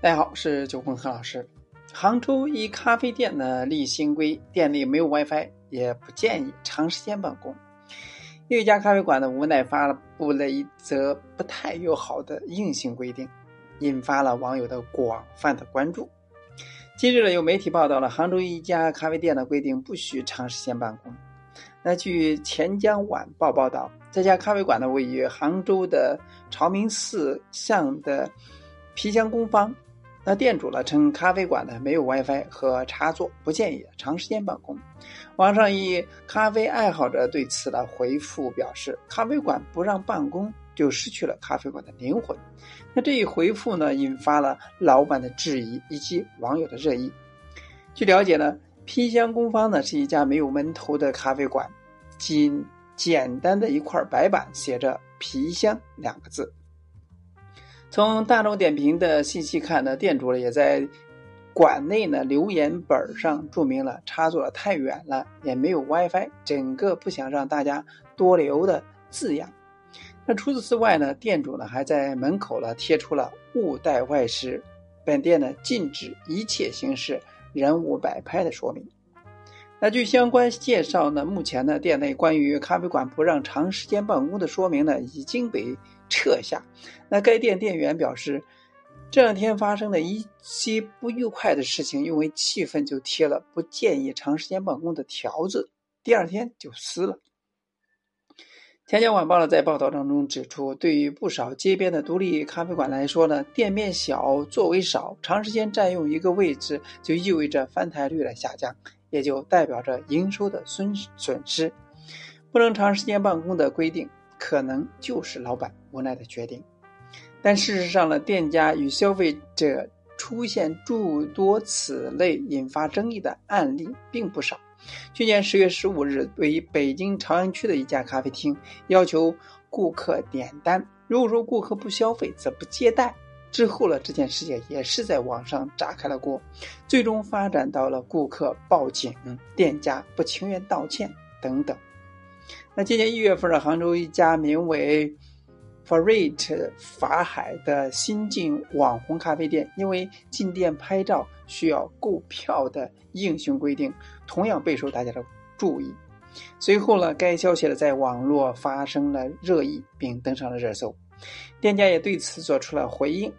大家好，是九峰何老师。杭州一咖啡店呢立新规，店内没有 WiFi，也不建议长时间办公。又一家咖啡馆呢无奈发布了一则不太友好的硬性规定，引发了网友的广泛的关注。近日呢，有媒体报道了杭州一家咖啡店的规定，不许长时间办公。那据钱江晚报报道，这家咖啡馆呢位于杭州的朝明寺巷的皮箱工坊。那店主呢称咖啡馆呢没有 WiFi 和插座，不建议长时间办公。网上一咖啡爱好者对此的回复表示：“咖啡馆不让办公，就失去了咖啡馆的灵魂。”那这一回复呢，引发了老板的质疑以及网友的热议。据了解呢，皮箱工坊呢是一家没有门头的咖啡馆，仅简单的一块白板写着“皮箱”两个字。从大众点评的信息看呢，店主呢也在馆内呢留言本上注明了插座太远了，也没有 WiFi，整个不想让大家多留的字样。那除此之外呢，店主呢还在门口呢贴出了“勿带外食”，本店呢禁止一切形式人物摆拍的说明。那据相关介绍呢，目前呢店内关于咖啡馆不让长时间办公的说明呢已经被。撤下。那该店店员表示，这两天发生的一些不愉快的事情，因为气愤就贴了不建议长时间办公的条子，第二天就撕了。天津晚报呢在报道当中指出，对于不少街边的独立咖啡馆来说呢，店面小，座位少，长时间占用一个位置，就意味着翻台率的下降，也就代表着营收的损损失。不能长时间办公的规定。可能就是老板无奈的决定，但事实上呢，店家与消费者出现诸多此类引发争议的案例并不少。去年十月十五日，位于北京朝阳区的一家咖啡厅要求顾客点单，如果说顾客不消费，则不接待。之后呢，这件事情也是在网上炸开了锅，最终发展到了顾客报警、店家不情愿道歉等等。那今年一月份的杭州一家名为 “Farit 法海”的新晋网红咖啡店，因为进店拍照需要购票的硬性规定，同样备受大家的注意。随后呢，该消息呢在网络发生了热议，并登上了热搜。店家也对此做出了回应。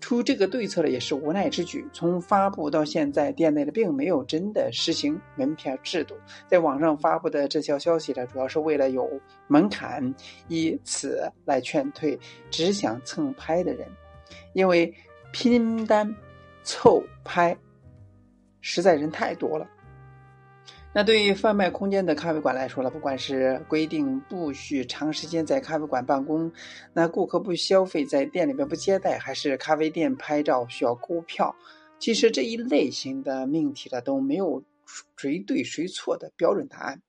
出这个对策的也是无奈之举。从发布到现在，店内的并没有真的实行门票制度。在网上发布的这条消息呢，主要是为了有门槛，以此来劝退只想蹭拍的人，因为拼单凑拍实在人太多了。那对于贩卖空间的咖啡馆来说呢，不管是规定不许长时间在咖啡馆办公，那顾客不消费在店里面不接待，还是咖啡店拍照需要购票，其实这一类型的命题呢都没有谁对谁错的标准答案。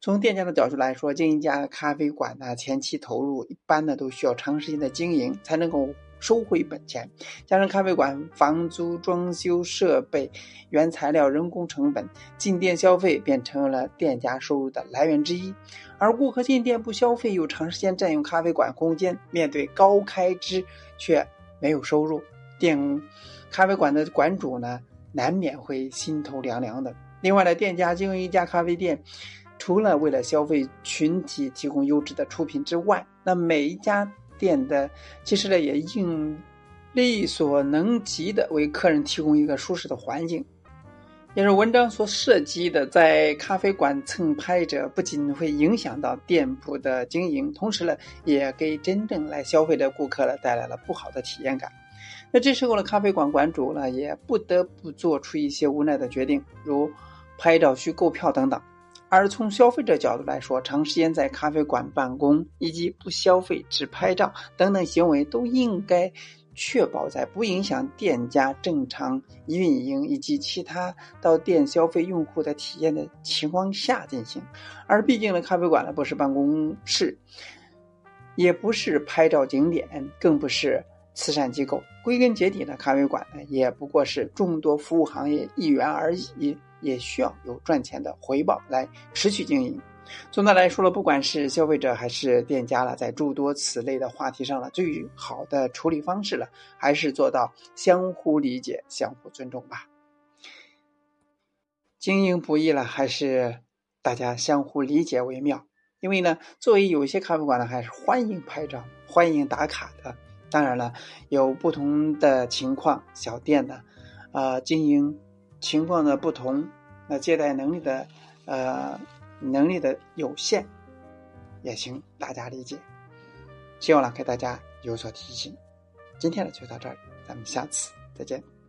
从店家的角度来说，经营一家咖啡馆呢，前期投入一般呢都需要长时间的经营才能够。收回本钱，加上咖啡馆房租、装修、设备、原材料、人工成本，进店消费便成为了店家收入的来源之一。而顾客进店不消费，又长时间占用咖啡馆空间，面对高开支却没有收入，店咖啡馆的馆主呢，难免会心头凉凉的。另外呢，店家经营一家咖啡店，除了为了消费群体提供优质的出品之外，那每一家。店的其实呢，也应力所能及的为客人提供一个舒适的环境。也是文章所涉及的，在咖啡馆蹭拍者，不仅会影响到店铺的经营，同时呢，也给真正来消费的顾客呢带来了不好的体验感。那这时候呢，咖啡馆馆主呢，也不得不做出一些无奈的决定，如拍照需购票等等。而从消费者角度来说，长时间在咖啡馆办公以及不消费只拍照等等行为，都应该确保在不影响店家正常运营以及其他到店消费用户的体验的情况下进行。而毕竟呢，咖啡馆呢不是办公室，也不是拍照景点，更不是慈善机构。归根结底呢，咖啡馆呢也不过是众多服务行业一员而已，也需要有赚钱的回报来持续经营。总的来说了，不管是消费者还是店家了，在诸多此类的话题上了，最好的处理方式了，还是做到相互理解、相互尊重吧。经营不易了，还是大家相互理解为妙。因为呢，作为有些咖啡馆呢，还是欢迎拍照、欢迎打卡的。当然了，有不同的情况，小店呢，呃，经营情况的不同，那借贷能力的，呃。能力的有限，也请大家理解。希望呢给大家有所提醒。今天呢就到这儿，咱们下次再见。